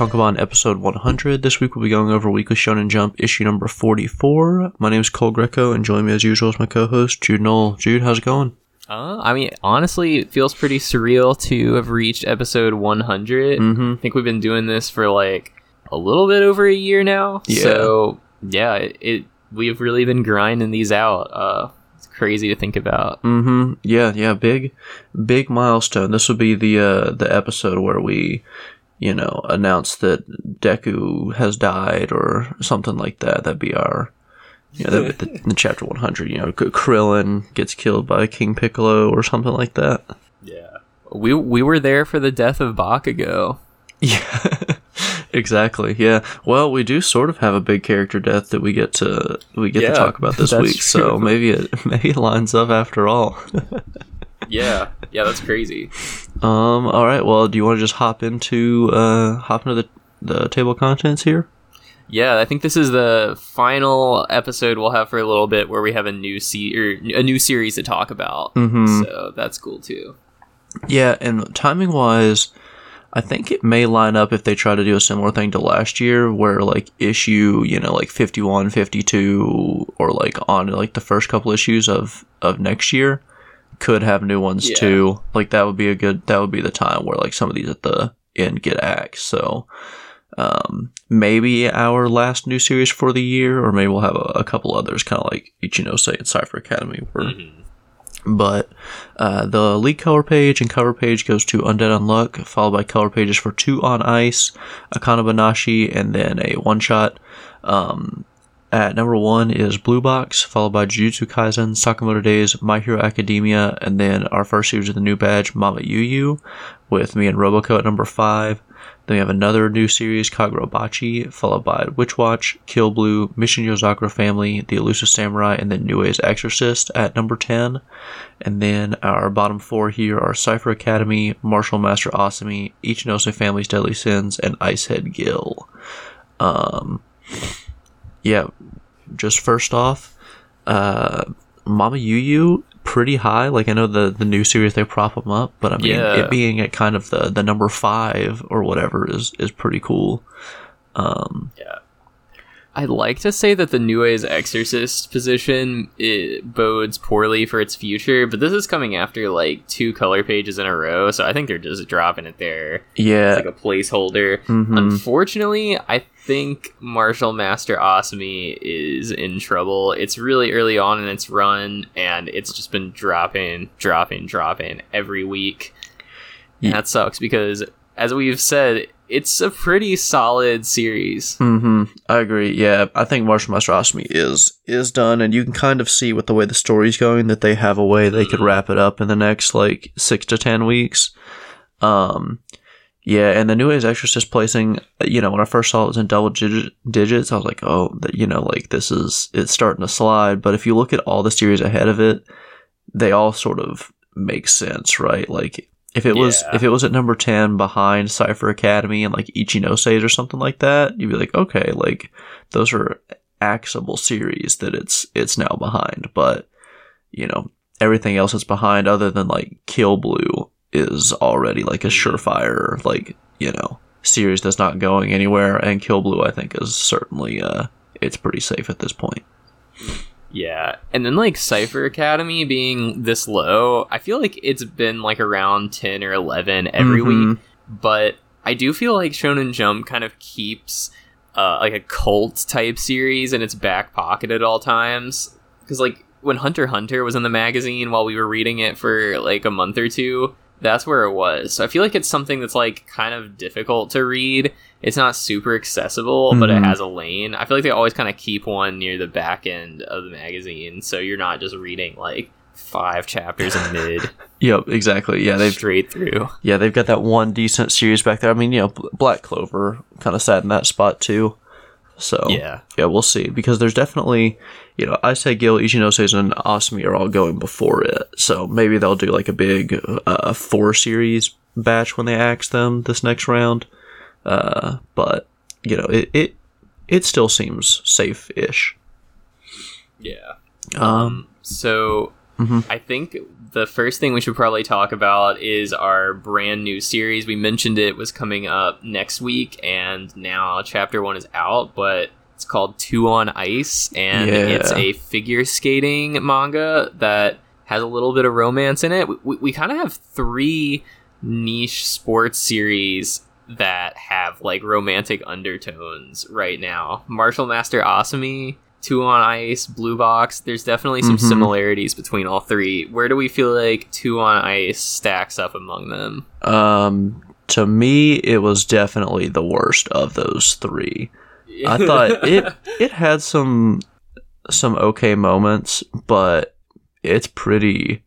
Tankobon episode 100. This week we'll be going over Weekly Shonen Jump issue number 44. My name is Cole Greco, and joining me as usual is my co-host Jude Knoll. Jude, how's it going? Uh, I mean, honestly, it feels pretty surreal to have reached episode 100. Mm-hmm. I think we've been doing this for like a little bit over a year now. Yeah. So yeah, it, it we've really been grinding these out. Uh, it's crazy to think about. Mm-hmm. Yeah, yeah, big, big milestone. This will be the uh, the episode where we, you know, announce that Deku has died or something like that. That'd be our, you know, that'd be the, the chapter 100. You know, Krillin gets killed by King Piccolo or something like that. Yeah. We we were there for the death of Bakugo. Yeah, exactly. Yeah. Well, we do sort of have a big character death that we get to we get Yeah, to talk about this week. So maybe it maybe it lines up after all. Yeah. Yeah, that's crazy. um. All right. Well, do you want to just hop into uh hop into the the table of contents here? Yeah, I think this is the final episode we'll have for a little bit where we have a new se- or a new series to talk about. Mhm. So that's cool too. Yeah, and timing wise, I think it may line up if they try to do a similar thing to last year where like issue, you know, like 51, 52 or like on like the first couple issues of of next year could have new ones Yeah. too. Like that would be a good that would be the time where like some of these at the end get axed. So um maybe our last new series for the year or maybe we'll have a, a couple others kind of like Ichino and Cypher Academy where but uh, the lead color page and cover page goes to Undead Unluck, followed by color pages for two on ice, Akane Banashi, and then a one shot. Um, at number one is Blue Box, followed by Jujutsu Kaisen, Sakamoto Days, My Hero Academia, and then our first series of the new badge, Mama Yu Yu, with me and Roboco at number five. Then we have another new series, Kagura Bachi, followed by Witch Watch, Kill Blue, Mission Yozakura Family, The Elusive Samurai, and then Nue's Exorcist at number 10. And then our bottom four here are Cypher Academy, Martial Master Asami, Ichinose Family's Deadly Sins, and Icehead Gill. Um, yeah, just first off, uh, Mama Yu Yu pretty high. Like I know the the new series they prop them up, but I mean Yeah. it being at kind of the the number five or whatever is is pretty cool. Um, Yeah. I'd like to say that the Nue's Exorcist position it bodes poorly for its future, but this is coming after like two color pages in a row, so I think they're just dropping it there. yeah, It's like a placeholder. mhm. Unfortunately, I think Martial Master Asami is in trouble. It's really early on in its run, and it's just been dropping, dropping, dropping every week. Ye- And that sucks because, as we've said, it's a pretty solid series. hmm I agree. Yeah, I think Martial Asami is is done, and you can kind of see with the way the story's going that they have a way they could wrap it up in the next like six to ten weeks. Um, yeah, and the Nue's Exorcist placing, you know, when I first saw it was in double digit, digits, I was like, oh, you know, like this is it's starting to slide. But if you look at all the series ahead of it, they all sort of make sense, right? Like if it was Yeah. if it was at number ten behind Cipher Academy and like Ichinose or something like that, you'd be like, okay, like those are axable series that it's it's now behind. But you know, everything else that's behind other than like Kill Blue is already like a surefire like, you know, series that's not going anywhere and Kill Blue I think is certainly uh it's pretty safe at this point. Yeah, and then like Cipher Academy being this low, I feel like it's been like around ten or eleven every Mhm. week. But I do feel like Shonen Jump kind of keeps uh, like a cult type series in its back pocket at all times. Because like when Hunter Hunter was in the magazine while we were reading it for like a month or two, that's where it was. So I feel like it's something that's like kind of difficult to read. It's not super accessible, but it Mhm. has a lane. I feel like they always kind of keep one near the back end of the magazine, so you're not just reading like five chapters in mid Yep, exactly. Yeah, they've straight through. yeah, they've got that one decent series back there. I mean, you know, Black Clover kind of sat in that spot too. So Yeah. yeah, we'll see because there's definitely, you know, I say Gil, Ichinose, and Asami are all going before it. So maybe they'll do like a big uh, four series batch when they axe them this next round. Uh, but you know, it it it still seems safe ish. Yeah. Um, So Mhm. I think the first thing we should probably talk about is our brand new series. We mentioned it was coming up next week, and now chapter one is out, but it's called Two on Ice, and Yeah. it's a figure skating manga that has a little bit of romance in it. We, we, we kind of have three niche sports series that have like romantic undertones right now. Martial Master Asami, Two on Ice, Blue Box. There's definitely some Mhm. similarities between all three. Where do we feel like Two on Ice stacks up among them? Um, to me, it was definitely the worst of those three. I thought it it had some some okay moments, but it's pretty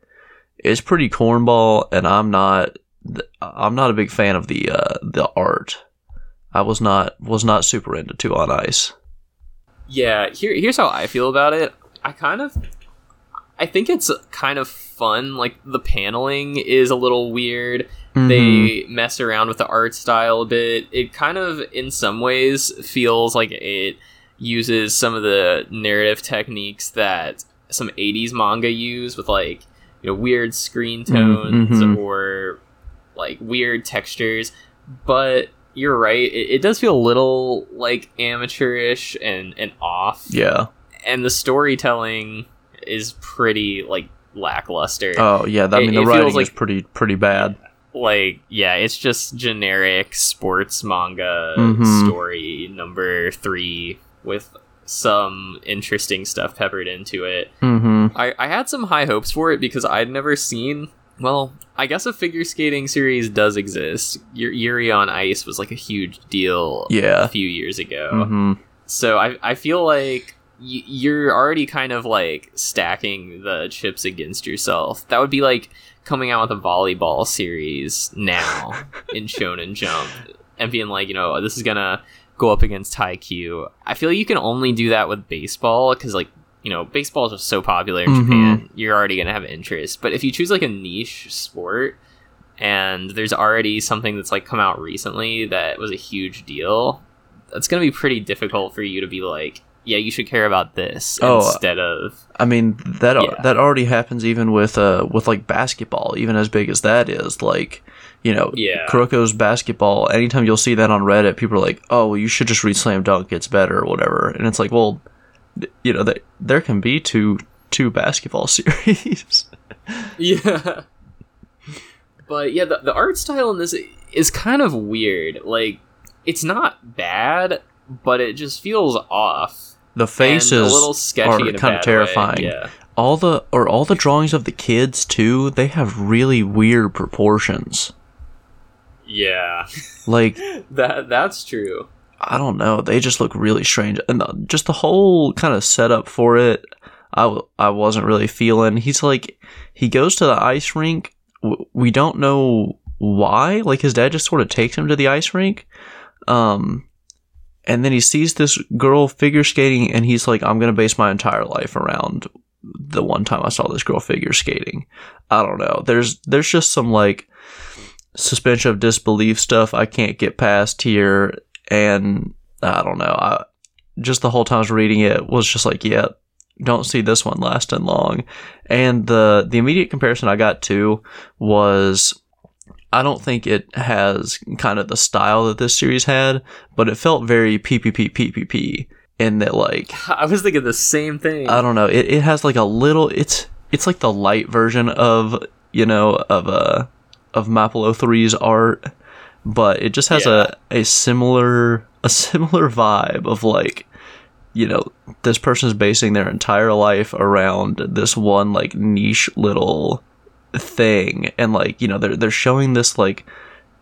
it's pretty cornball, and I'm not I'm not a big fan of the uh, the art. I was not was not super into Two on Ice. Yeah, here here's how I feel about it. I kind of I think it's kind of fun. Like the paneling is a little weird. Mhm. They mess around with the art style a bit. It kind of in some ways feels like it uses some of the narrative techniques that some 80s manga use with like, you know, weird screen tones mhm. or like weird textures, but you're right. It, it does feel a little like amateurish and and off yeah. and the storytelling is pretty like lackluster. Oh yeah. I mean, it the feels writing like- is pretty pretty bad. like yeah, it's just generic sports manga Mhm. story number 3 with some interesting stuff peppered into it. Mm-hmm. I, I had some high hopes for it because I'd never seen. Well, I guess a figure skating series does exist. Yu- Yuri on Ice was like a huge deal Yeah. a few years ago. Mm-hmm. So I, I feel like y- you're already kind of like stacking the chips against yourself. That would be like coming out with a volleyball series now in Shonen Jump and being like, you know, this is gonna go up against Haikyuu. I feel like you can only do that with baseball because like you know baseball is just so popular in Mhm. Japan. You're already gonna have interest. But if you choose like a niche sport and there's already something that's like come out recently that was a huge deal, that's gonna be pretty difficult for you to be like, yeah, you should care about this Oh, instead of I mean that Yeah. that already happens even with uh with like basketball, even as big as that is. Like, you know, yeah. Kuroko's basketball. Anytime you'll see that on Reddit, people are like, "Oh, well, you should just read Slam Dunk. It's better or whatever." And it's like, well, you know, th- there can be two two basketball series. Yeah. But yeah, the, the art style in this is kind of weird. Like, it's not bad, but it just feels off. the faces a little sketchy are kind of terrifying. Way. Yeah. all the or all the drawings of the kids too. They have really weird proportions. Yeah. Like that that's true. I don't know. They just look really strange, and the, just the whole kind of setup for it, I, w- I wasn't really feeling. He's like, he goes to the ice rink. We don't know why. Like his dad just sort of takes him to the ice rink, um, and then he sees this girl figure skating, and he's like, I'm gonna base my entire life around the one time I saw this girl figure skating. I don't know. There's there's just some like suspension of disbelief stuff I can't get past here and I don't know. I just the whole time I was reading it was just like, yeah, don't see this one lasting long. And the the immediate comparison I got to was I don't think it has kind of the style that this series had, but it felt very PPP PPP in that like I was thinking the same thing. I don't know. It, it has like a little. It's it's like the light version of you know of uh of Mapollo3's art, but it just has Yeah. a a similar a similar vibe of like you know this person is basing their entire life around this one like niche little thing, and like you know they're they're showing this like.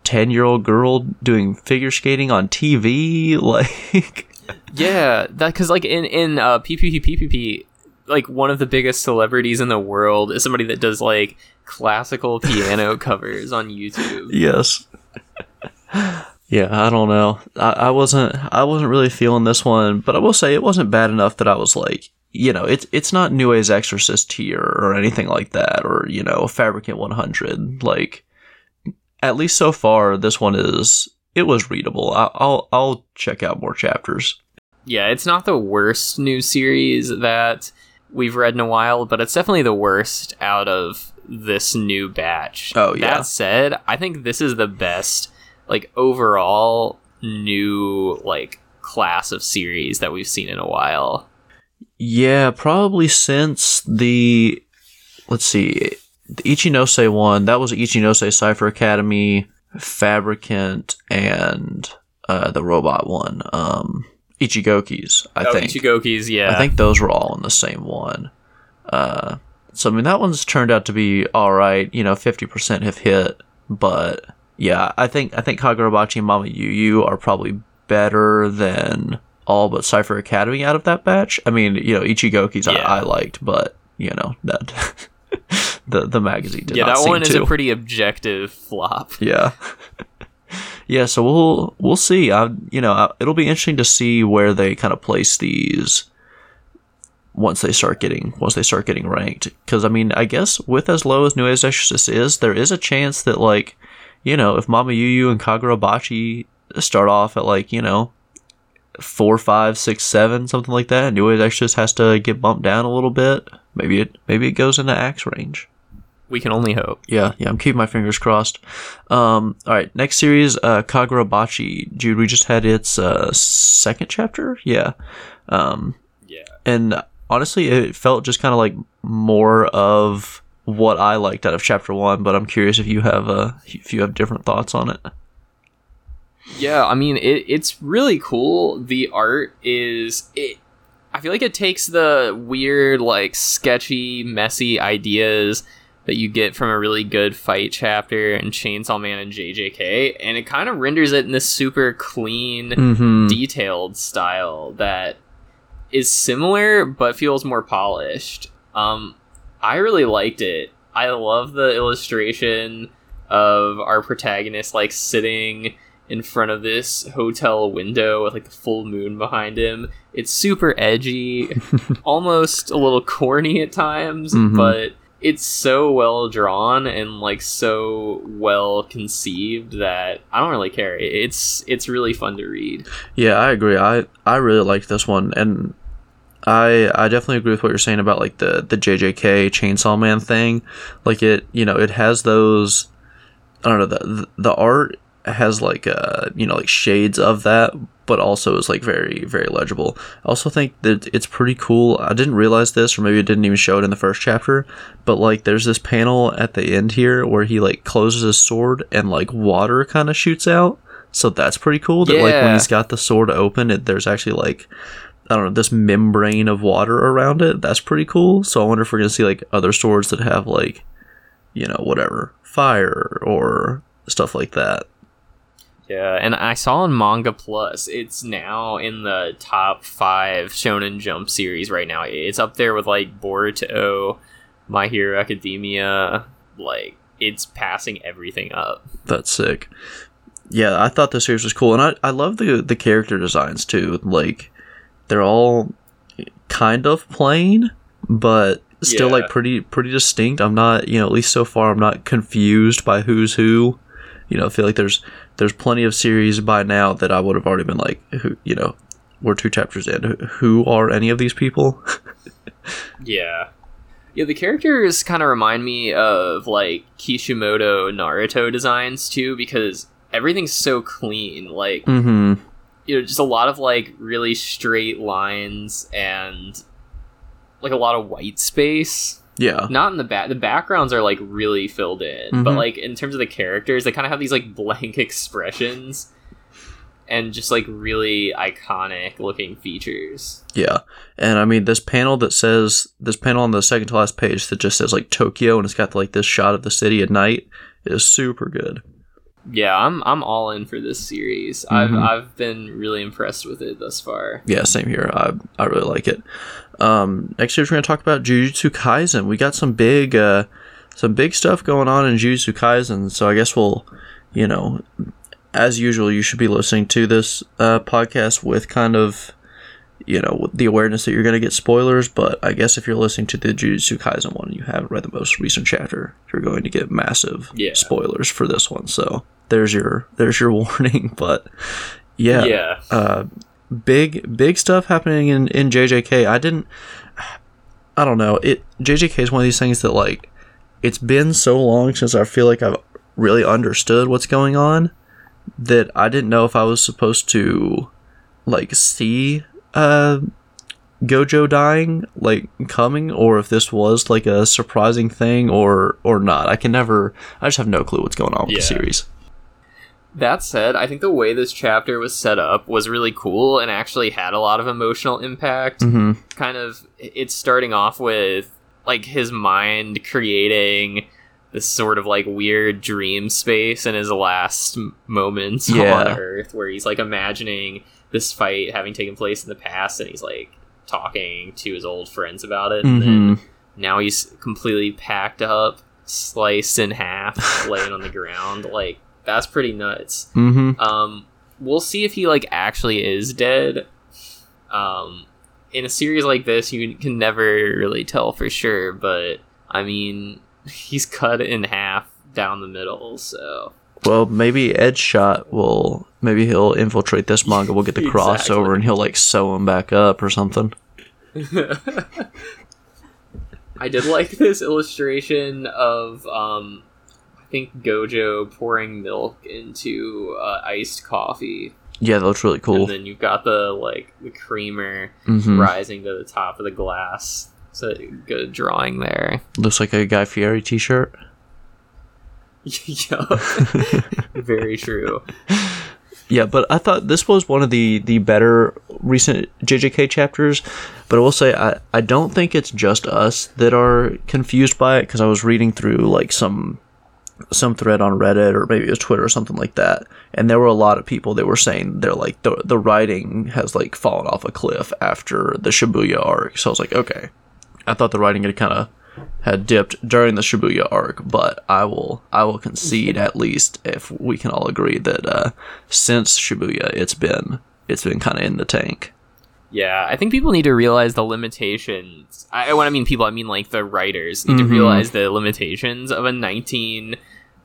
10 year old girl doing figure skating on TV like Yeah, that because like in in uh, PPP PPP, like one of the biggest celebrities in the world is somebody that does like classical piano covers on YouTube. Yes. yeah, I don't know. I, I wasn't I wasn't really feeling this one, but I will say it wasn't bad enough that I was like, you know, it's it's not Nue's Exorcist tier or anything like that, or you know, Fabricant 100. Like, at least so far, this one is it was readable. I, I'll I'll check out more chapters. Yeah, it's not the worst new series that we've read in a while, but it's definitely the worst out of this new batch. Oh, yeah. That said, I think this is the best, like overall new like class of series that we've seen in a while. Yeah, probably since the let's see, the Ichinose one. That was Ichinose Cipher Academy, Fabricant, and uh, the robot one. Um, Ichigoki's, I oh, think. Ichigoki's, yeah. I think those were all in the same one. Uh, so I mean, that one's turned out to be all right. You know, fifty percent have hit, but yeah, I think I think Kagurabachi and Mama Yu Yu are probably better than all but Cipher Academy out of that batch. I mean, you know, Ichigoki's Yeah. I, I liked, but you know that the the magazine did yeah, that one is to. a pretty objective flop. Yeah. yeah, so we'll we'll see. I you know, I, it'll be interesting to see where they kind of place these once they start getting once they start getting ranked cuz I mean, I guess with as low as Nue's Exorcist is, there is a chance that like, you know, if Mama Yu Yu and Kagurabachi start off at like, you know, four, five, six, seven, something like that, and Nue's Exorcist has to get bumped down a little bit. Maybe it maybe it goes into axe range. We can only hope. Yeah, yeah, I'm keeping my fingers crossed. Um, all right, next series, uh, Kagurabachi. Jude, we just had its uh, second chapter. Yeah, um, Yeah. and honestly, it felt just kind of like more of what I liked out of chapter one. But I'm curious if you have uh, if you have different thoughts on it. Yeah, I mean it, it's really cool. The art is it I feel like it takes the weird, like sketchy, messy ideas that you get from a really good fight chapter in Chainsaw Man and JJK, and it kind of renders it in this super clean, Mm-hmm. detailed style that is similar but feels more polished. Um, I really liked it. I love the illustration of our protagonist like sitting in front of this hotel window with like the full moon behind him. It's super edgy, almost a little corny at times, Mhm. but it's so well drawn and like so well conceived that I don't really care. It's it's really fun to read. Yeah, I agree. I I really like this one, and I I definitely agree with what you're saying about like the the JJK Chainsaw Man thing. Like it, you know, it has those. I don't know the the art has like uh you know like shades of that, but also is like very very legible. I also think that it's pretty cool. I didn't realize this, or maybe it didn't even show it in the first chapter, but like there's this panel at the end here where he like closes his sword and like water kind of shoots out. So that's pretty cool. That like when he's got the sword open, it, there's actually like I don't know this membrane of water around it. That's pretty cool. So I wonder if we're gonna see like other swords that have like you know whatever fire or stuff like that. Yeah, and I saw on Manga Plus, it's now in the top five Shonen Jump series right now. It's up there with like Boruto, My Hero Academia. Like, it's passing everything up. That's sick. Yeah, I thought the series was cool, and I I love the the character designs too. Like they're all kind of plain, but still Yeah. like pretty pretty distinct. I'm not you know at least so far I'm not confused by who's who. You know, I feel like there's there's plenty of series by now that I would have already been like, who you know, we're two chapters in. Who- are any of these people? Yeah. Yeah, the characters kind of remind me of like Kishimoto Naruto designs too, because everything's so clean. Like, mm-hmm. You know, just a lot of like really straight lines and like a lot of white space. Yeah. not in the back the backgrounds are like really filled in but Mhm. like in terms of the characters they kind of have these like blank expressions and just like really iconic looking features Yeah, and I mean this panel that says this panel on the second to last page that just says like Tokyo and it's got like this shot of the city at night is super good. Yeah i'm i'm all in for this series Mhm. i've i've been really impressed with it thus far Yeah, same here. I I really like it. Um, next year we're going to talk about Jujutsu Kaisen. We got some big uh, some big stuff going on in Jujutsu Kaisen. So I guess we'll, you know, as usual, you should be listening to this uh, podcast with kind of, you know, the awareness that you're going to get spoilers. But I guess if you're listening to the Jujutsu Kaisen one and you haven't read the most recent chapter, you're going to get massive Yeah. spoilers for this one. So there's your there's your warning. But yeah, yeah uh, big big stuff happening in in JJK. I didn't. I don't know. It JJK is one of these things that like it's been so long since I feel like I've really understood what's going on that I didn't know if I was supposed to like see uh Gojo dying like coming or if this was like a surprising thing or or not. I can never I just have no clue what's going on with Yeah. the series. That said, I think the way this chapter was set up was really cool and actually had a lot of emotional impact. Mhm. Kind of, it's starting off with like his mind creating this sort of like weird dream space in his last moments Yeah. on Earth, where he's like imagining this fight having taken place in the past, and he's like talking to his old friends about it, and then Mhm. now he's completely packed up, sliced in half, laying on the ground. Like that's pretty nuts. Mhm. Um, we'll see if he like actually is dead. Um, in a series like this, you can never really tell for sure, but I mean, he's cut in half down the middle, so Well, maybe Edge Shot will maybe he'll infiltrate this manga. We'll get the crossover Exactly. and he'll like sew him back up or something. I did like this illustration of um, think Gojo pouring milk into uh, iced coffee, Yeah, that looks really cool. and then you've got the like the creamer hmm rising to the top of the glass. So good drawing there. Looks like a Guy Fieri T-shirt. yeah, very true. Yeah, but I thought this was one of the the better recent JJK chapters. But I will say I I don't think it's just us that are confused by it because I was reading through like some some thread on Reddit or maybe it was Twitter or something like that, and there were a lot of people that were saying they're like the the writing has like fallen off a cliff after the Shibuya arc. So I was like, okay, I thought the writing had kind of had dipped during the Shibuya arc, but I will I will concede at least if we can all agree that uh, since Shibuya it's been it's been kind of in the tank. Yeah, I think people need to realize the limitations. I, when I mean people, I mean like the writers need Mhm. to realize the limitations of a 19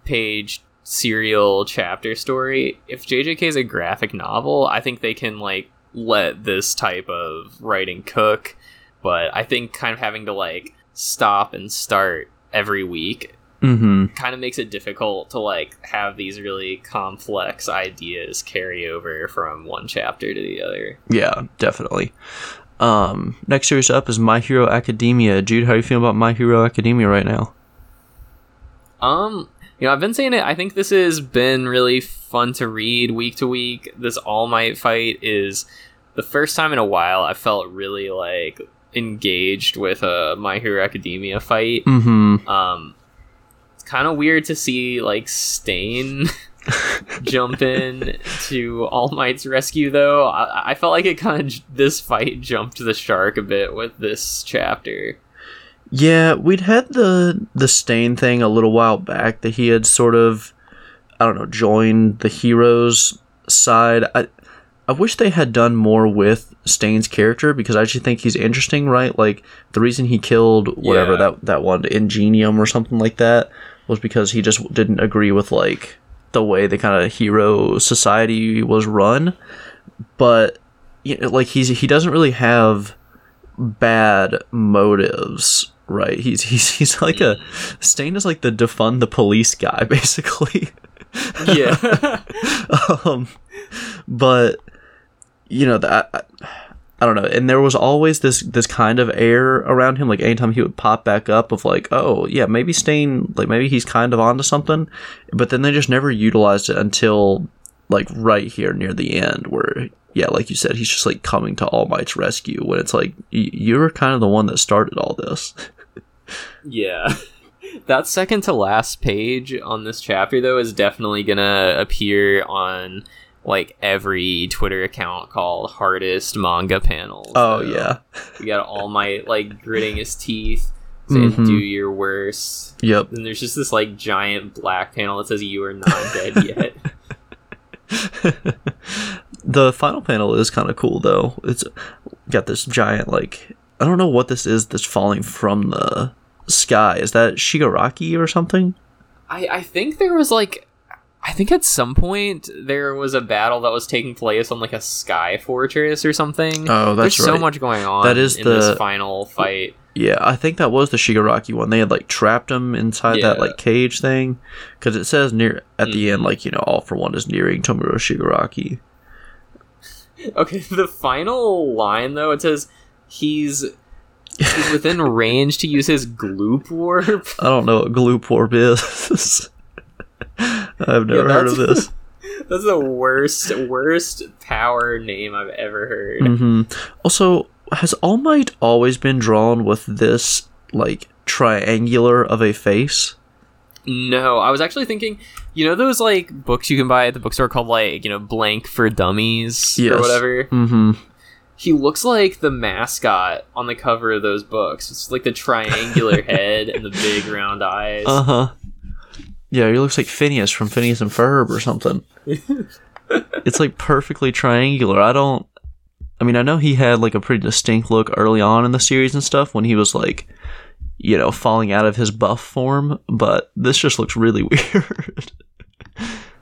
page serial chapter story. If JJK is a graphic novel, I think they can like let this type of writing cook, but I think kind of having to like stop and start every week Mm-hmm. kind of makes it difficult to like have these really complex ideas carry over from one chapter to the other. Yeah, definitely. Um, next series up is My Hero Academia. Jude, how are you feeling about My Hero Academia right now? Um, you know, I've been saying it. I think this has been really fun to read week to week. This All Might fight is the first time in a while I felt really like engaged with a My Hero Academia fight. Mm-hmm. Um, kind of weird to see like Stain jump in to All Might's rescue, though. I, I felt like it kind of this fight jumped the shark a bit with this chapter. Yeah, we'd had the the stain thing a little while back that he had sort of I don't know, joined the heroes side. I I wish they had done more with Stain's character because I actually think he's interesting, right? Like the reason he killed whatever Yeah. that that one Ingenium or something like that was because he just didn't agree with like the way the kind of hero society was run. But you know, like he's he doesn't really have bad motives, right? He's he's he's like a Stain is like the defund the police guy, basically. Yeah. um, but you know that I, I don't know, and there was always this this kind of air around him. Like anytime he would pop back up, of like, oh yeah, maybe Stain, like maybe he's kind of onto something. But then they just never utilized it until like right here near the end, where yeah, like you said, he's just like coming to All Might's rescue. When it's like you're kind of the one that started all this. Yeah. That second to last page on this chapter though is definitely gonna appear on like every Twitter account called hardest manga panels. Oh So yeah, We got All Might like gritting his teeth, saying Mhm. do your worst. yep. And there's just this like giant black panel that says you are not dead yet. the final panel is kind of cool though. It's got this giant like I don't know what this is that's falling from the sky. Is that Shigaraki or something? I, I think there was like I think at some point there was a battle that was taking place on like a sky fortress or something. Oh, that's There's so much going on. That is in the- this final fight. Yeah, I think that was the Shigaraki one. They had like trapped him inside that like cage thing because it says near at the mm-hmm. end like you know all for one is nearing Tomura Shigaraki. Okay, the final line though it says he's he's within range to use his gloop warp. I don't know what Gloop Warp is. I've never heard of this. That's the worst worst power name I've ever heard. hmm Also, has All Might always been drawn with this like triangular of a face? No, I was actually thinking, you know those like books you can buy at the bookstore called like, you know, blank for dummies Yes. or whatever. Mm-hmm. He looks like the mascot on the cover of those books. It's like the triangular head and the big round eyes. Uh huh. Yeah, he looks like Phineas from Phineas and Ferb or something. it's like perfectly triangular. I don't. I mean, I know he had like a pretty distinct look early on in the series and stuff when he was like, you know, falling out of his buff form, but this just looks really weird.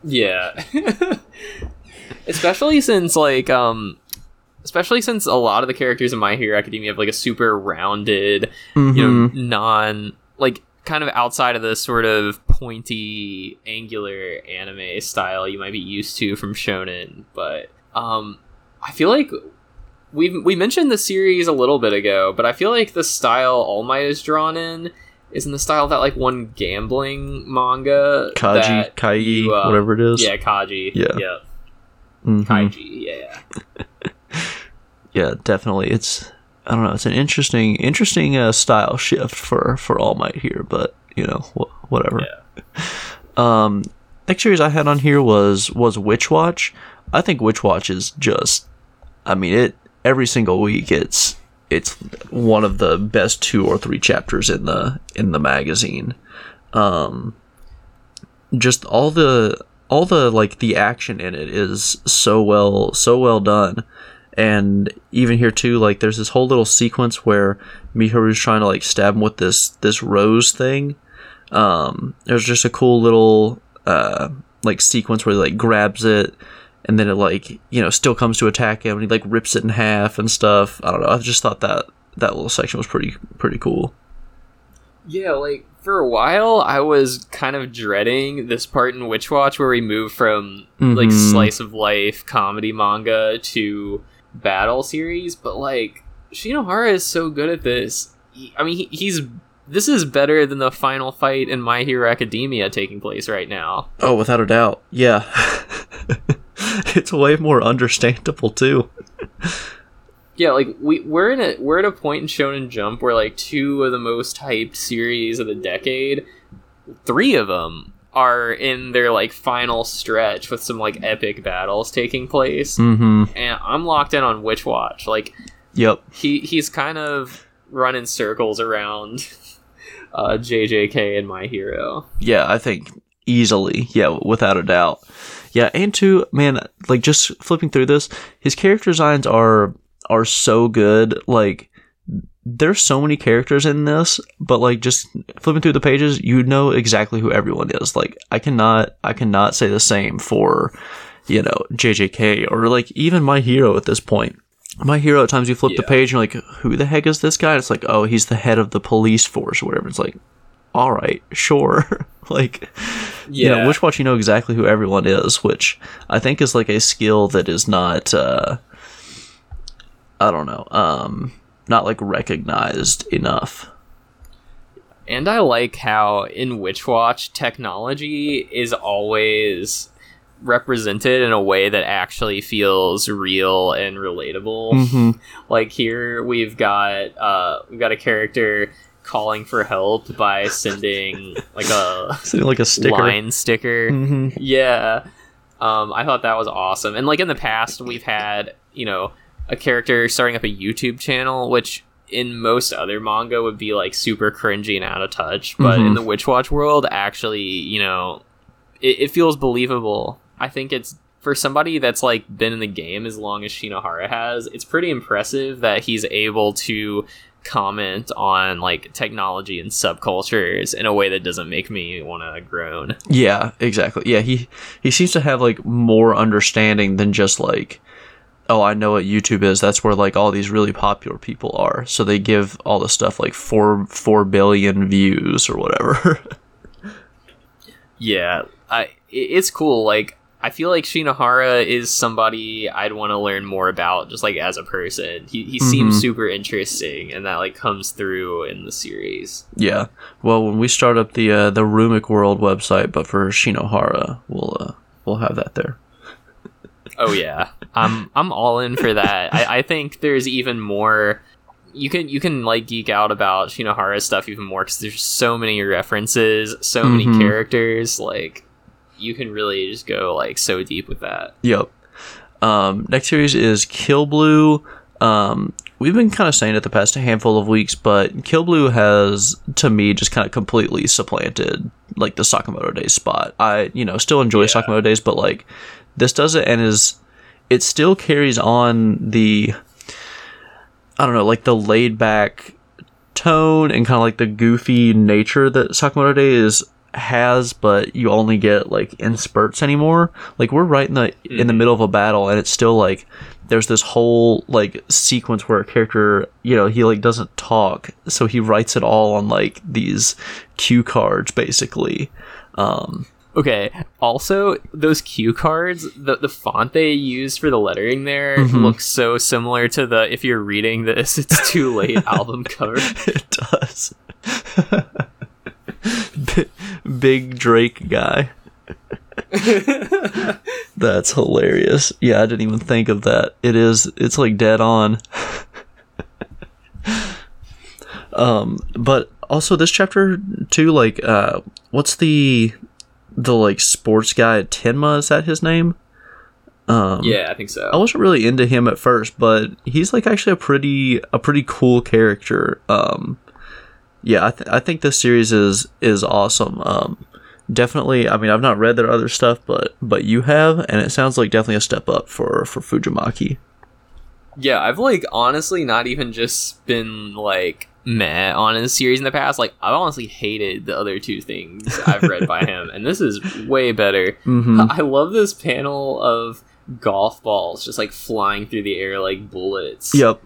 Yeah. especially since like um especially since a lot of the characters in My Hero Academia have like a super rounded, you know, Mhm. non like kind of outside of the sort of pointy angular anime style you might be used to from shonen, but um I feel like we we mentioned the series a little bit ago, but I feel like the style All Might is drawn in is in the style of that like one gambling manga Kaji, that Kai, you, uh, whatever it is. yeah, Kaji. Yeah. Yeah. Mhm. Kaiji. Yeah. yeah, definitely. It's I don't know. It's an interesting, interesting uh, style shift for for All Might here, but you know, wh- whatever. Um, next series I had on here was was Witch Watch. I think Witch Watch is just, I mean it. Every single week, it's it's one of the best two or three chapters in the in the magazine. Um, just all the all the like the action in it is so well so well done and even here too like there's this whole little sequence where Miharu's trying to like stab him with this this rose thing um there's just a cool little uh like sequence where he like grabs it and then it like you know still comes to attack him and he like rips it in half and stuff i don't know i just thought that that little section was pretty pretty cool Yeah, like for a while, I was kind of dreading this part in Witch Watch where we move from like Mhm. slice of life comedy manga to battle series, but like Shinohara is so good at this. He- I mean, he, he's this is better than the final fight in My Hero Academia taking place right now. oh without a doubt. Yeah. It's way more understandable too. Yeah, like we we're in a we're at a point in Shonen Jump where like two of the most hyped series of the decade, three of them are in their like final stretch with some like epic battles taking place, mm-hmm. And I'm locked in on Witch Watch. Like yep. he he's kind of running circles around uh, JJK and My Hero. Yeah, I think easily. Yeah, without a doubt. Yeah, and two, man, like just flipping through this, his character designs are are so good. Like there's so many characters in this, but like just flipping through the pages, you know exactly who everyone is. Like I cannot I cannot say the same for you know JJK or like even my hero at this point. My hero at times you flip the page and you're like, who the heck is this guy? It's like, oh, he's the head of the police force or whatever. It's like, all right, sure. like, you know, Witch Watch, you know exactly who everyone is, which I think is like a skill that is not, uh, I don't know, um, not like recognized enough. And I like how in Witch Watch technology is always represented in a way that actually feels real and relatable. Mm-hmm. Like here we've got uh we've got a character calling for help by sending like a Something like a sticker. line sticker. Mm-hmm. Yeah. Um, I thought that was awesome. And like in the past, we've had, you know, a character starting up a YouTube channel, which in most other manga would be like super cringy and out of touch. But in Mhm. the Witch Watch world, actually, you know, it, it feels believable. I think it's for somebody that's like been in the game as long as Shinohara has, it's pretty impressive that he's able to comment on like technology and subcultures in a way that doesn't make me want to groan. Yeah, exactly. Yeah, he he seems to have like more understanding than just like oh, I know what YouTube is. That's where like all these really popular people are. So they give all the stuff like 4 4 billion views or whatever. yeah, I it's cool like I feel like Shinohara is somebody I'd want to learn more about, just like as a person. He he mm-hmm. seems super interesting, and that like comes through in the series. Yeah. Well, when we start up the uh, the Rumic World website, but for Shinohara, we'll uh, we'll have that there. oh yeah, I'm I'm all in for that. I, I think there's even more. You can you can like geek out about Shinohara stuff even more because there's so many references, so mm-hmm. many characters. Like you can really just go like so deep with that. Yep. Um, next series is Kill Blue. Um, we've been kind of saying it the past handful of weeks, but Kill Blue has, to me, just kind of completely supplanted like the Sakamoto Days spot. I, you know, still enjoy yeah. Sakamoto Days, but like this does it and is it still carries on the I don't know, like the laid back tone and kind of like the goofy nature that Sakamoto Days has, but you only get like in spurts anymore. Like we're right in the in the mm-hmm. middle of a battle, and it's still like there's this whole like sequence where a character, you know, he like doesn't talk, so he writes it all on like these cue cards, basically. Um, Okay. Also, those cue cards, the the font they use for the lettering there mm-hmm. looks so similar to the if you're reading this, it's too late album cover. It does. big Drake guy. That's hilarious. Yeah, I didn't even think of that. It is it's like dead on. um but also this chapter too like uh what's the the like sports guy Tenma is that his name? Um, yeah, I think so. I wasn't really into him at first, but he's like actually a pretty a pretty cool character. Um, yeah, I, th- I think this series is is awesome. Um, definitely. I mean, I've not read their other stuff, but but you have, and it sounds like definitely a step up for for Fujimaki. Yeah, I've like honestly not even just been like meh on his series in the past. Like I've honestly hated the other two things I've read by him, and this is way better. Mm-hmm. I love this panel of golf balls just like flying through the air like bullets. Yep.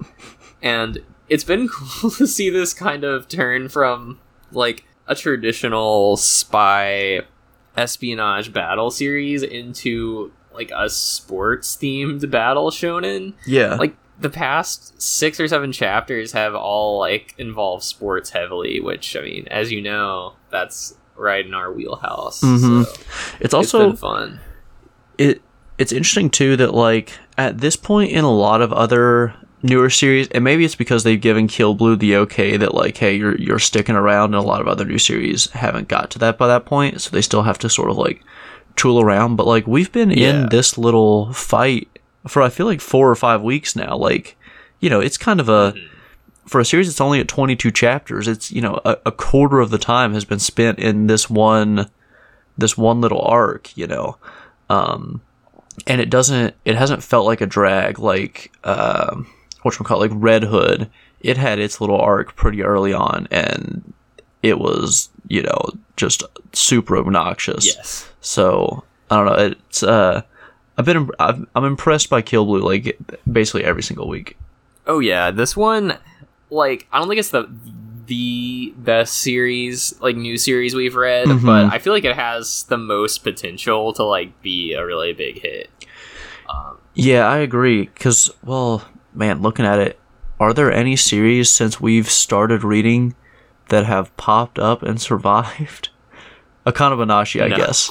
And it's been cool to see this kind of turn from like a traditional spy espionage battle series into like a sports themed battle shonen. Yeah. Like the past six or seven chapters have all like involved sports heavily, which I mean, as you know, that's right in our wheelhouse. Mm-hmm. So it's also it's fun. It it's interesting too that like at this point in a lot of other newer series, and maybe it's because they've given Kill Blue the okay that like, hey, you're you're sticking around, and a lot of other new series haven't got to that by that point, so they still have to sort of like tool around. But like, we've been yeah. in this little fight for I feel like four or five weeks now. Like, you know, it's kind of a for a series that's only at 22 chapters. It's you know a, a quarter of the time has been spent in this one this one little arc. You know. Um, and it doesn't it hasn't felt like a drag like um, what we call like Red Hood, it had its little arc pretty early on, and it was you know just super obnoxious. Yes. So I don't know. It's uh, I've been I'm, I'm impressed by Kill Blue like basically every single week. Oh yeah, this one, like I don't think it's the the best series like new series we've read, mm-hmm. but I feel like it has the most potential to like be a really big hit. Um, yeah, I agree. Cause well, man, looking at it, are there any series since we've started reading that have popped up and survived? Akane Banashi, I no. guess.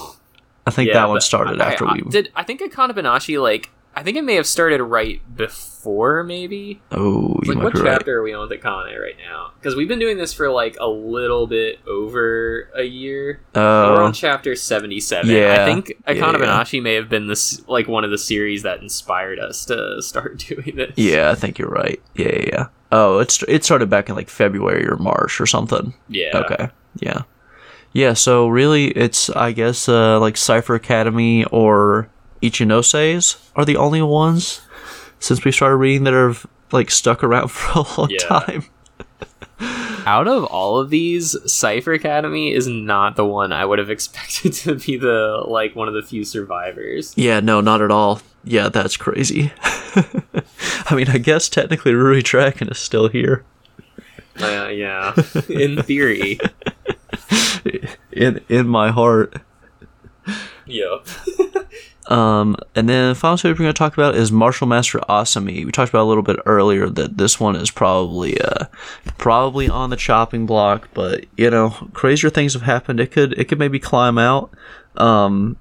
I think yeah, that one started I, after I, we did. I think Akane Banashi like I think it may have started right before, maybe. Oh, like what chapter right. are we on with Akane right now? Because we've been doing this for like a little bit over a year. Uh, We're on chapter seventy-seven. Yeah, I think Akane yeah, Banashi may have been this like one of the series that inspired us to start doing this. Yeah, I think you're right. Yeah, yeah. yeah. Oh, it's it started back in like February or March or something. Yeah. Okay. Yeah. Yeah. So really, it's I guess uh, like Cipher Academy or Ichinoses are the only ones since we started reading that have like stuck around for a long yeah. time. out of all of these, Cipher Academy is not the one I would have expected to be the like one of the few survivors. Yeah, no, not at all. Yeah, that's crazy. I mean, I guess technically Ruri Dragon is still here. Uh, yeah, in theory. in in my heart. Yep. Um, and then the final series we're going to talk about is Martial Master Asami. We talked about a little bit earlier that this one is probably uh probably on the chopping block, but you know, crazier things have happened. It could it could maybe climb out. Um,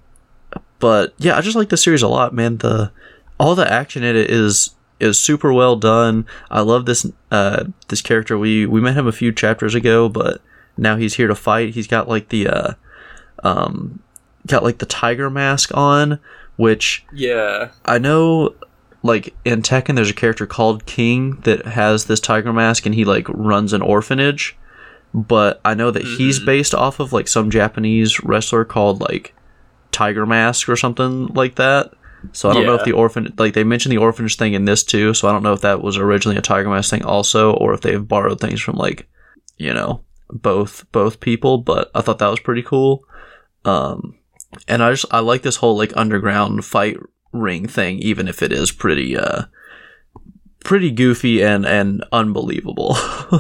but yeah, I just like the series a lot, man. The all the action in it is is super well done. I love this uh this character. We we met him a few chapters ago, but now he's here to fight. He's got like the uh um got like the tiger mask on, which Yeah. I know like in Tekken there's a character called King that has this tiger mask and he like runs an orphanage. But I know that he's Mhm. based off of like some Japanese wrestler called like Tiger Mask or something like that. So I don't know if the orphan like they mentioned the orphanage thing in this too, so I don't know if that was originally a Tiger Mask thing also or if they've borrowed things from like, you know, both both people, but I thought that was pretty cool. Um and I just I like this whole like underground fight ring thing, even if it is pretty uh pretty goofy and and unbelievable.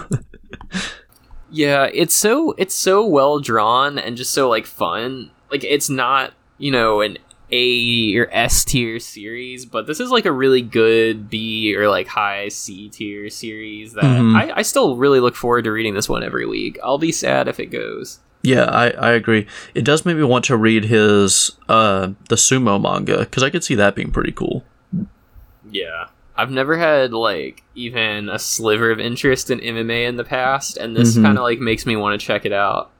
Yeah, it's so it's so well drawn and just so like fun. Like it's not, you know, an A or S tier series, but this is like a really good B or like high C tier series that Mhm. I, I still really look forward to reading this one every week. I'll be sad if it goes. Yeah, I I agree. It does make me want to read his uh the sumo manga because I could see that being pretty cool. Yeah. I've never had like even a sliver of interest in MMA in the past, and this Mhm. kind of like makes me want to check it out.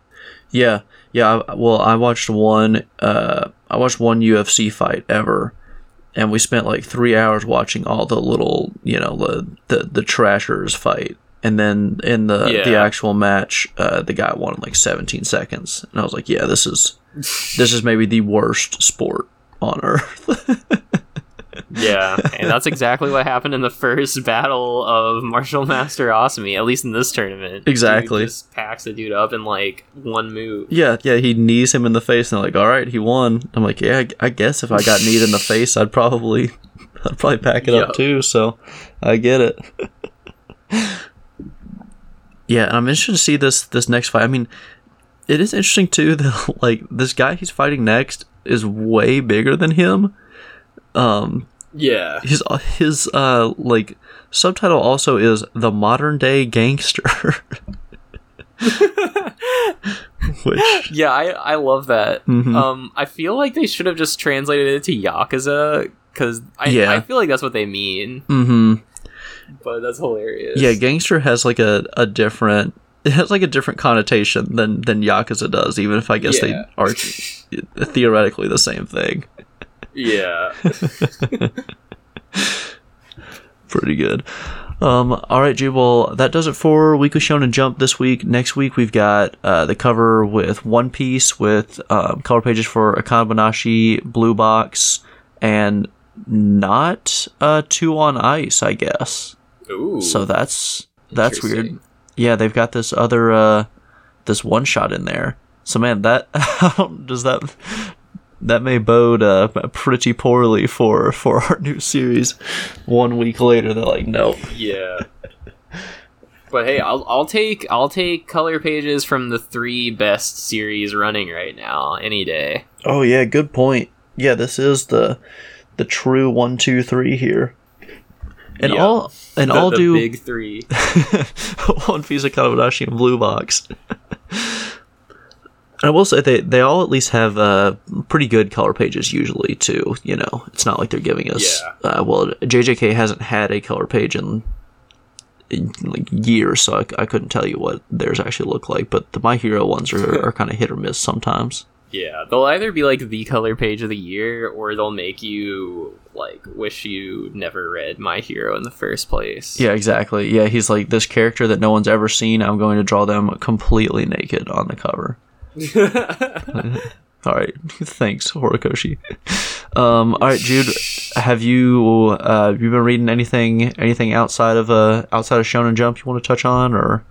Yeah, yeah. I- Well, I watched one. Uh, I watched one UFC fight ever, and we spent like three hours watching all the little, you know, the the, the trashers fight, and then in the the actual match, uh, the guy won in like 17 seconds, and I was like, yeah, this is this is maybe the worst sport on earth. Yeah, and that's exactly what happened in the first battle of Martial Master Asami, at least in this tournament. Dude Exactly. just packs the dude up in like one move. yeah, yeah. He knees him in the face, and they're like, all right, he won. I'm like, yeah, I, I guess if I got kneed in the face, I'd probably I'd probably pack it up too. So I get it. Yeah, and I'm interested to see this this next fight. I mean, it is interesting too that like this guy he's fighting next is way bigger than him. Um, Yeah. his his uh like subtitle also is the modern day gangster. Which Yeah, I, I love that. Mhm. Um, I feel like they should have just translated it to Yakuza, because I, Yeah. I feel like that's what they mean, hmm but that's hilarious. Yeah, gangster has like a, a different it has like a different connotation than than Yakuza does, even if I guess Yeah. they are theoretically the same thing. Yeah. Pretty good. Um, all right. Well, that does it for Weekly Shonen Jump this week. Next week we've got uh, the cover with One Piece with um, color pages for Akane Banashi, Blue Box, and not uh, Two on Ice, I guess. Ooh. So that's that's weird. Yeah, they've got this other uh this one shot in there. So man, that does that that may bode uh, pretty poorly for for our new series. One week later, they're like, no. Yeah. But hey, I'll I'll take I'll take color pages from the three best series running right now any day. Oh yeah, good point. Yeah, this is the the true one, two, three here. And Yeah. all and The, all the do big three. One Piece Akane Banashi and Blue Box. I will say they they all at least have uh, pretty good color pages usually too. You know, it's not like they're giving us. Yeah. Uh, well, JJK hasn't had a color page in, in like years, so I, I couldn't tell you what theirs actually look like. But the My Hero ones are, are kind of hit or miss sometimes. Yeah, they'll either be like the color page of the year, or they'll make you like wish you never read My Hero in the first place. Yeah, exactly. Yeah, he's like this character that no one's ever seen. I'm going to draw them completely naked on the cover. All right, thanks, Horikoshi. Um, all right, Jude, have you uh, have you been reading anything anything outside of uh outside of Shonen Jump you want to touch on or?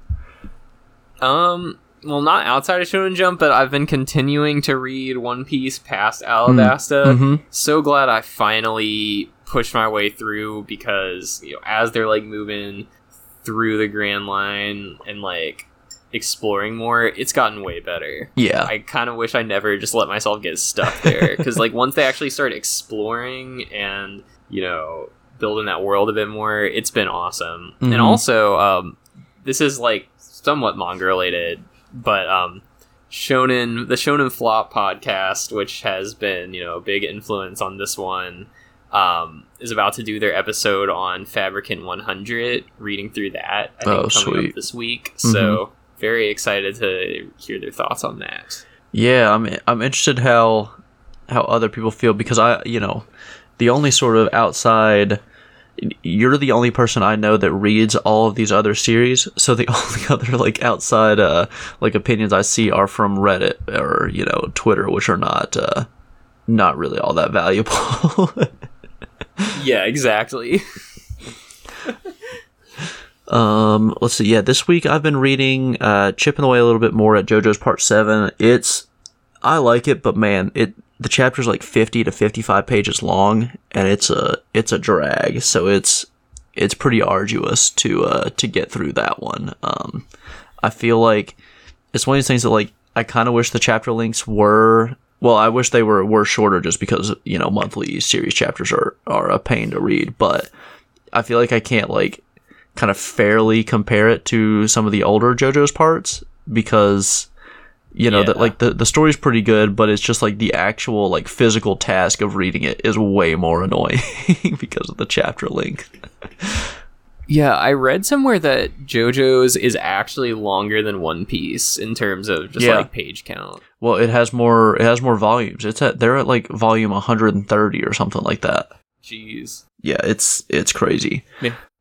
Um, well, not outside of Shonen Jump, but I've been continuing to read One Piece past Alabasta. Mhm. So glad I finally pushed my way through because you know as they're like moving through the Grand Line and like exploring more, it's gotten way better. Yeah. I kind of wish I never just let myself get stuck there because like once they actually start exploring and you know building that world a bit more, it's been awesome. Mhm. And also, um, this is like somewhat manga related, but um, Shonen the Shonen Flop podcast, which has been you know a big influence on this one. Um, is about to do their episode on Fabricant 100, reading through that. I think Oh, coming sweet. Mm-hmm. up this week. So very excited to hear their thoughts on that. Yeah, I'm I'm interested how how other people feel because I, you know, the only sort of outside you're the only person I know that reads all of these other series. So the only other like outside uh like opinions I see are from Reddit or, you know, Twitter, which are not uh not really all that valuable. Yeah, exactly. Um, let's see. Yeah, this week I've been reading, uh, chipping away a little bit more at JoJo's Part Seven. It's, I like it, but man, it the chapter's like fifty to fifty-five pages long, and it's a it's a drag. So it's it's pretty arduous to uh to get through that one. Um, I feel like it's one of these things that like I kind of wish the chapter links were. Well, I wish they were were shorter, just because you know monthly series chapters are are a pain to read, but. I feel like I can't like kind of fairly compare it to some of the older JoJo's parts because you know that like the the story's pretty good, but it's just like the actual like physical task of reading it is way more annoying because of the chapter length. Yeah, I read somewhere that JoJo's is actually longer than One Piece in terms of just Yeah. like page count. Well, it has more it has more volumes. It's at they're at like volume 130 or something like that. Jeez. Yeah, it's it's crazy.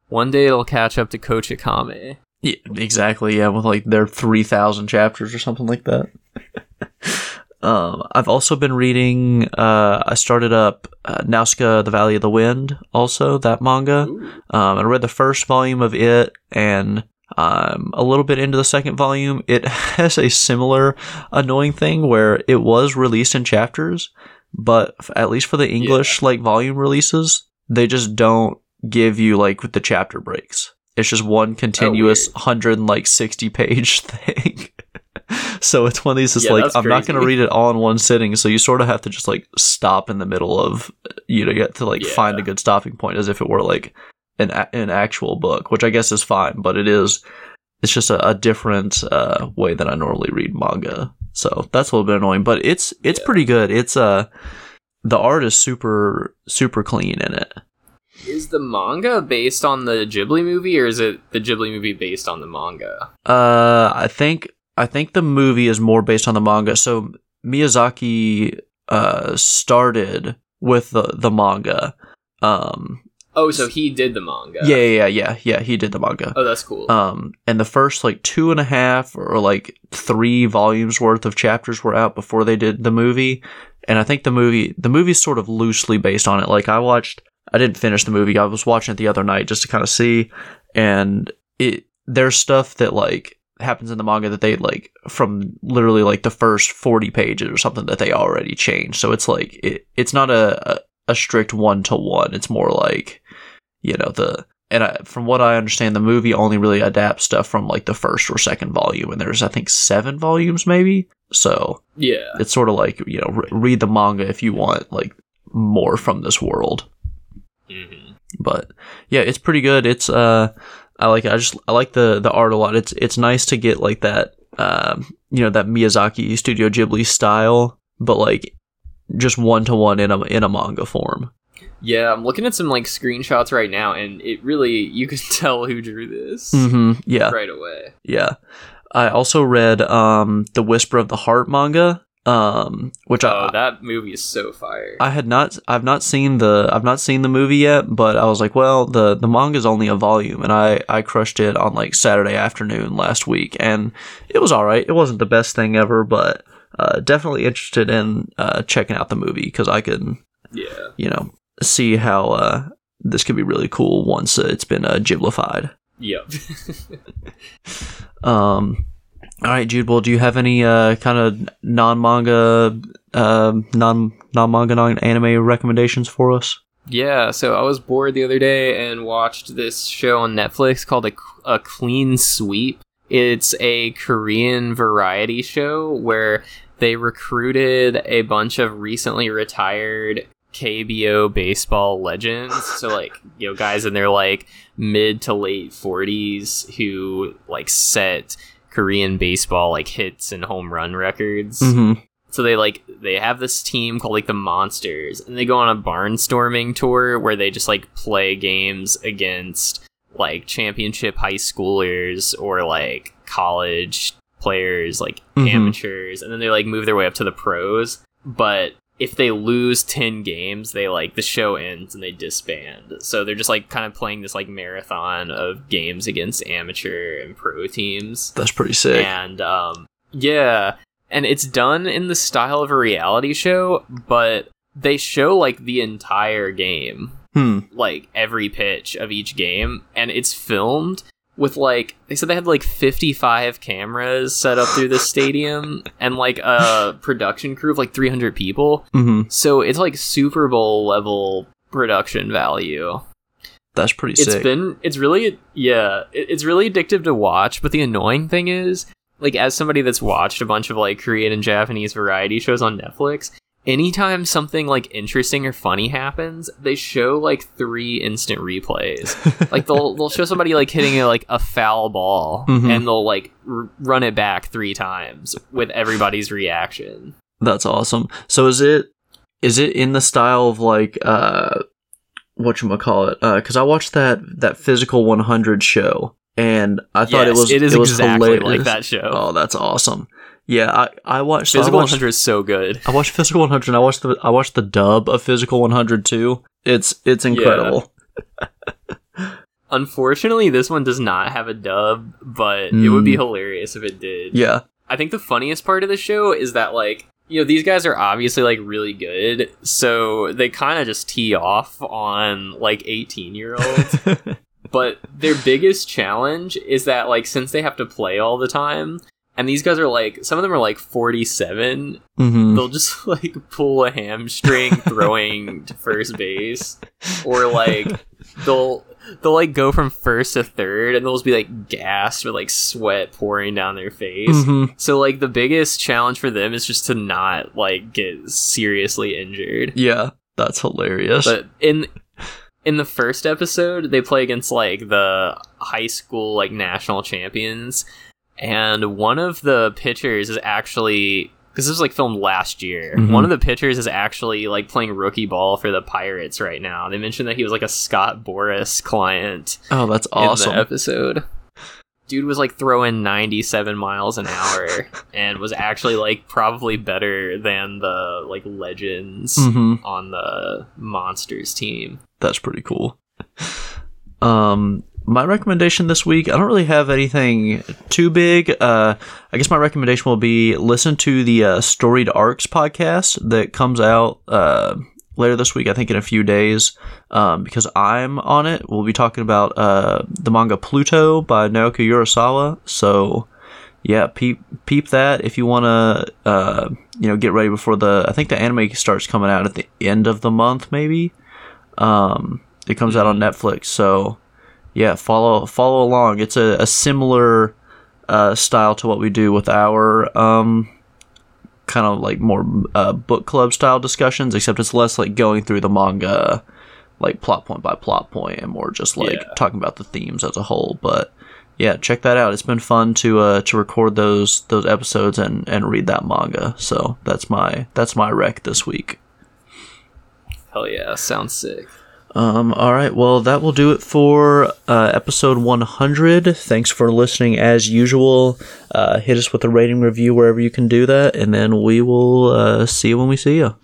One day it'll catch up to Kochikame. Yeah, exactly. Yeah, with like their three thousand chapters or something like that. um, I've also been reading. Uh, I started up uh, Nausicaa: The Valley of the Wind. Also, that manga. Um, I read the first volume of it, and I'm a little bit into the second volume. It has a similar annoying thing where it was released in chapters, but f- at least for the English like volume releases, they just don't give you like with the chapter breaks. It's just one continuous weird. hundred and like sixty page thing. so it's one of these. It's Yeah, like that's I'm not going to read it all in one sitting. So you sort of have to just like stop in the middle of, you know, have to like Yeah. find a good stopping point as if it were like an an actual book, which I guess is fine, but it is. It's just a, a different uh, way that I normally read manga, so that's a little bit annoying. But it's it's Yeah. pretty good. It's uh the art is super super clean in it. Is the manga based on the Ghibli movie, or is it the Ghibli movie based on the manga? Uh, I think I think the movie is more based on the manga. So Miyazaki uh started with the the manga. Um, Oh, so he did the manga. yeah, yeah, yeah, yeah. He did the manga. Oh, that's cool. Um, and the first like two and a half or like three volumes worth of chapters were out before they did the movie. And I think the movie, the movie's sort of loosely based on it. Like I watched, I didn't finish the movie. I was watching it the other night just to kind of see. And it, there's stuff that like happens in the manga that they like from literally like the first 40 pages or something that they already changed. So it's like, it, it's not a, a, strict one to one. It's more like, you know, the, and I, from what I understand, the movie only really adapts stuff from like the first or second volume, and there's I think seven volumes maybe. So yeah. it's sort of like you know re- read the manga if you want like more from this world. Hmm But yeah, it's pretty good. It's uh, I like it. I just I like the the art a lot. It's it's nice to get like that um you know that Miyazaki Studio Ghibli style, but like just one to one in a in a manga form. Yeah, I'm looking at some like screenshots right now, and it really you can tell who drew this hmm Yeah. right away. Yeah. I also read um the Whisper of the Heart manga, um which Oh, I that movie is so fire. I had not I've not seen the I've not seen the movie yet, but I was like, well, the the manga's only a volume and I I crushed it on like Saturday afternoon last week and it was all right. It wasn't the best thing ever, but uh definitely interested in uh checking out the movie cuz I can yeah. you know, see how uh this could be really cool once uh, it's been uh, Ghiblified. Yep. Um, All right, Jude. Well, do you have any uh, kind of non-manga, uh, non non-manga, non-anime recommendations for us? Yeah, so I was bored the other day and watched this show on Netflix called A, a Clean Sweep. It's a Korean variety show where they recruited a bunch of recently retired KBO baseball legends. So like, you know, guys in their like mid to late 40s who like set Korean baseball like hits and home run records. Mm-hmm. So they like they have this team called like the Monsters and they go on a barnstorming tour where they just like play games against like championship high schoolers or like college players, like Mhm. amateurs, and then they like move their way up to the pros. But if they lose 10 games, they like the show ends and they disband. So they're just like kind of playing this like marathon of games against amateur and pro teams. That's pretty sick. And um yeah, and it's done in the style of a reality show, but they show like the entire game Hmm. like every pitch of each game and it's filmed with like they said they had like 55 cameras set up through the stadium and like a production crew of like 300 people Mm-hmm. so it's like super bowl level production value That's pretty it's sick. been it's really yeah it- it's really addictive to watch but the annoying thing is like as somebody that's watched a bunch of like korean and japanese variety shows on netflix anytime something like interesting or funny happens they show like three instant replays like they'll they'll show somebody like hitting a, like a foul ball Mhm. and they'll like r- run it back three times with everybody's reaction That's awesome. So is it is it in the style of like uh what you call it? Because I watched that that physical 100 show and I thought it was it is was exactly hilarious. like that show Oh, that's awesome. Yeah, I I watched I physical watched, 100 is so good I watched Physical 100 I watched the I watched the dub of Physical 100 too. It's it's incredible. Unfortunately, this one does not have a dub, but it would be Mm. hilarious if it did. Yeah. I think the funniest part of the show is that like you know these guys are obviously like really good, so they kind of just tee off on like 18 year olds. but their biggest challenge is that like since they have to play all the time, and these guys are like some of them are like 47, hmm they'll just like pull a hamstring throwing to first base. Or like they'll they'll like go from first to third and they'll just be like gassed with like sweat pouring down their face. Hmm so like the biggest challenge for them is just to not like get seriously injured. Yeah, that's hilarious. but in in the first episode they play against like the high school like national champions and one of the pitchers is actually because this was like filmed last year Mhm. one of the pitchers is actually like playing rookie ball for the pirates right now they mentioned that he was like a Scott Boras client oh, that's awesome. episode dude was like throwing 97 miles an hour and was actually like probably better than the like legends hmm on the monsters team That's pretty cool. Um, my recommendation this week, I don't really have anything too big. Uh, I guess my recommendation will be listen to the uh, Storied Arcs podcast that comes out uh, later this week, I think in a few days, um, because I'm on it. We'll be talking about uh, the manga Pluto by Naoki Urasawa. So, yeah, peep peep that if you want to, uh, you know, get ready before the. I think the anime starts coming out at the end of the month, maybe. Um, it comes out on Netflix, so yeah, follow follow along. It's a, a similar uh, style to what we do with our um, kind of like more uh, book club style discussions, except it's less like going through the manga like plot point by plot point and more just like Yeah. talking about the themes as a whole. But yeah, check that out. It's been fun to uh, to record those those episodes and, and read that manga. So that's my that's my rec this week. hell yeah sounds sick Um, all right. Well, that will do it for uh, episode 100. Thanks for listening as usual. Uh, hit us with a rating review wherever you can do that, and then we will uh, see you when we see you.